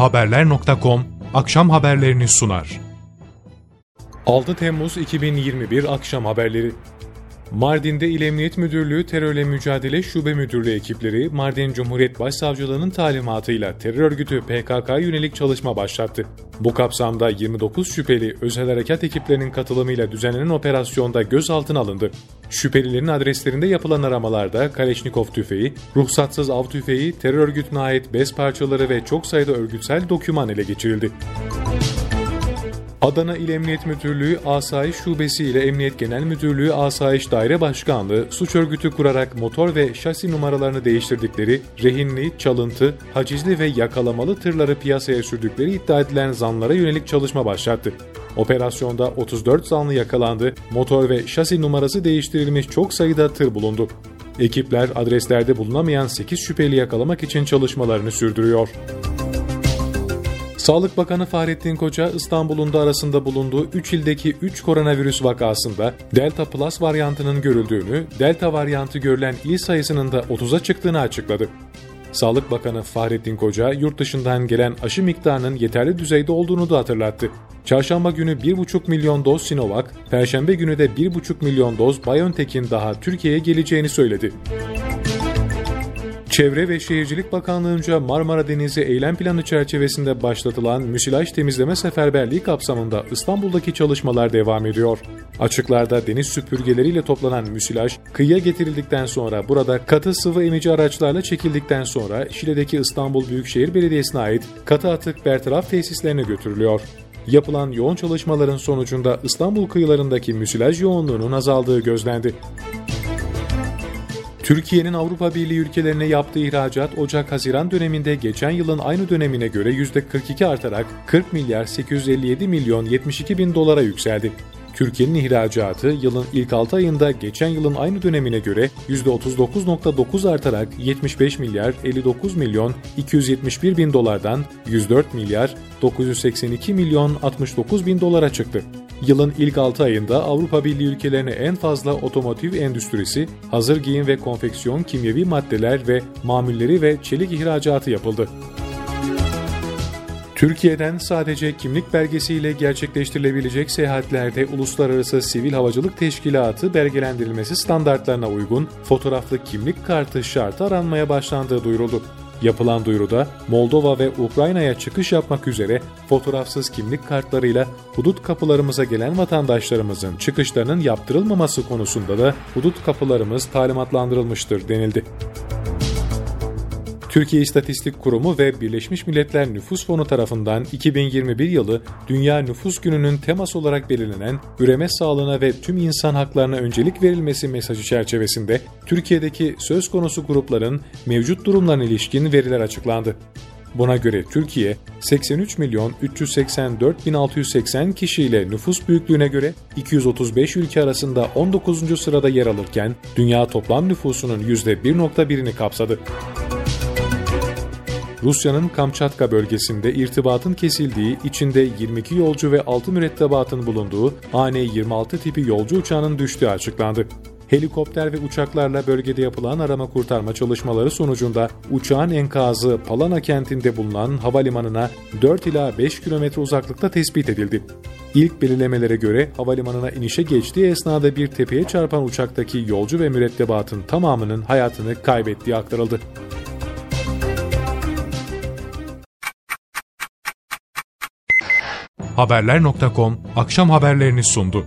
Haberler.com akşam haberlerini sunar. 6 Temmuz 2021 akşam haberleri. Mardin'de İl Emniyet Müdürlüğü Terörle Mücadele Şube Müdürlüğü ekipleri Mardin Cumhuriyet Başsavcılığı'nın talimatıyla terör örgütü PKK yönelik çalışma başlattı. Bu kapsamda 29 şüpheli özel harekat ekiplerinin katılımıyla düzenlenen operasyonda gözaltına alındı. Şüphelilerin adreslerinde yapılan aramalarda Kaleşnikov tüfeği, ruhsatsız av tüfeği, terör örgütüne ait bez parçaları ve çok sayıda örgütsel doküman ele geçirildi. Adana İl Emniyet Müdürlüğü Asayiş Şubesi ile Emniyet Genel Müdürlüğü Asayiş Daire Başkanlığı suç örgütü kurarak motor ve şasi numaralarını değiştirdikleri, rehinli, çalıntı, hacizli ve yakalamalı tırları piyasaya sürdükleri iddia edilen zanlara yönelik çalışma başlattı. Operasyonda 34 zanlı yakalandı, motor ve şasi numarası değiştirilmiş çok sayıda tır bulundu. Ekipler adreslerde bulunamayan 8 şüpheli yakalamak için çalışmalarını sürdürüyor. Sağlık Bakanı Fahrettin Koca İstanbul'un da arasında bulunduğu 3 ildeki 3 koronavirüs vakasında Delta Plus varyantının görüldüğünü, Delta varyantı görülen il sayısının da 30'a çıktığını açıkladı. Sağlık Bakanı Fahrettin Koca yurt dışından gelen aşı miktarının yeterli düzeyde olduğunu da hatırlattı. Çarşamba günü 1,5 milyon doz Sinovac, Perşembe günü de 1,5 milyon doz BioNTech'in daha Türkiye'ye geleceğini söyledi. Çevre ve Şehircilik Bakanlığı'nca Marmara Denizi eylem planı çerçevesinde başlatılan müsilaj temizleme seferberliği kapsamında İstanbul'daki çalışmalar devam ediyor. Açıklarda deniz süpürgeleriyle toplanan müsilaj kıyıya getirildikten sonra burada katı sıvı emici araçlarla çekildikten sonra Şile'deki İstanbul Büyükşehir Belediyesi'ne ait katı atık bertaraf tesislerine götürülüyor. Yapılan yoğun çalışmaların sonucunda İstanbul kıyılarındaki müsilaj yoğunluğunun azaldığı gözlendi. Türkiye'nin Avrupa Birliği ülkelerine yaptığı ihracat Ocak-Haziran döneminde geçen yılın aynı dönemine göre %42 artarak 40 milyar 857 milyon 72 bin dolara yükseldi. Türkiye'nin ihracatı yılın ilk 6 ayında geçen yılın aynı dönemine göre %39.9 artarak 75 milyar 59 milyon 271 bin dolardan 104 milyar 982 milyon 69 bin dolara çıktı. Yılın ilk 6 ayında Avrupa Birliği ülkelerine en fazla otomotiv endüstrisi, hazır giyim ve konfeksiyon, kimyevi maddeler ve mamulleri ve çelik ihracatı yapıldı. Türkiye'den sadece kimlik belgesiyle gerçekleştirilebilecek seyahatlerde Uluslararası Sivil Havacılık Teşkilatı belgelendirilmesi standartlarına uygun fotoğraflı kimlik kartı şartı aranmaya başlandığı duyuruldu. Yapılan duyuruda Moldova ve Ukrayna'ya çıkış yapmak üzere fotoğrafsız kimlik kartlarıyla hudut kapılarımıza gelen vatandaşlarımızın çıkışlarının yaptırılmaması konusunda da hudut kapılarımız talimatlandırılmıştır denildi. Türkiye İstatistik Kurumu ve Birleşmiş Milletler Nüfus Fonu tarafından 2021 yılı Dünya Nüfus Günü'nün teması olarak belirlenen üreme sağlığına ve tüm insan haklarına öncelik verilmesi mesajı çerçevesinde Türkiye'deki söz konusu grupların mevcut durumlarına ilişkin veriler açıklandı. Buna göre Türkiye 83 milyon 384 bin 680 kişiyle nüfus büyüklüğüne göre 235 ülke arasında 19. sırada yer alırken dünya toplam nüfusunun %1.1'ini kapsadı. Rusya'nın Kamçatka bölgesinde irtibatın kesildiği, içinde 22 yolcu ve 6 mürettebatın bulunduğu AN-26 tipi yolcu uçağının düştüğü açıklandı. Helikopter ve uçaklarla bölgede yapılan arama kurtarma çalışmaları sonucunda uçağın enkazı Palana kentinde bulunan havalimanına 4 ila 5 kilometre uzaklıkta tespit edildi. İlk belirlemelere göre havalimanına inişe geçtiği esnada bir tepeye çarpan uçaktaki yolcu ve mürettebatın tamamının hayatını kaybettiği aktarıldı. Haberler.com akşam haberlerini sundu.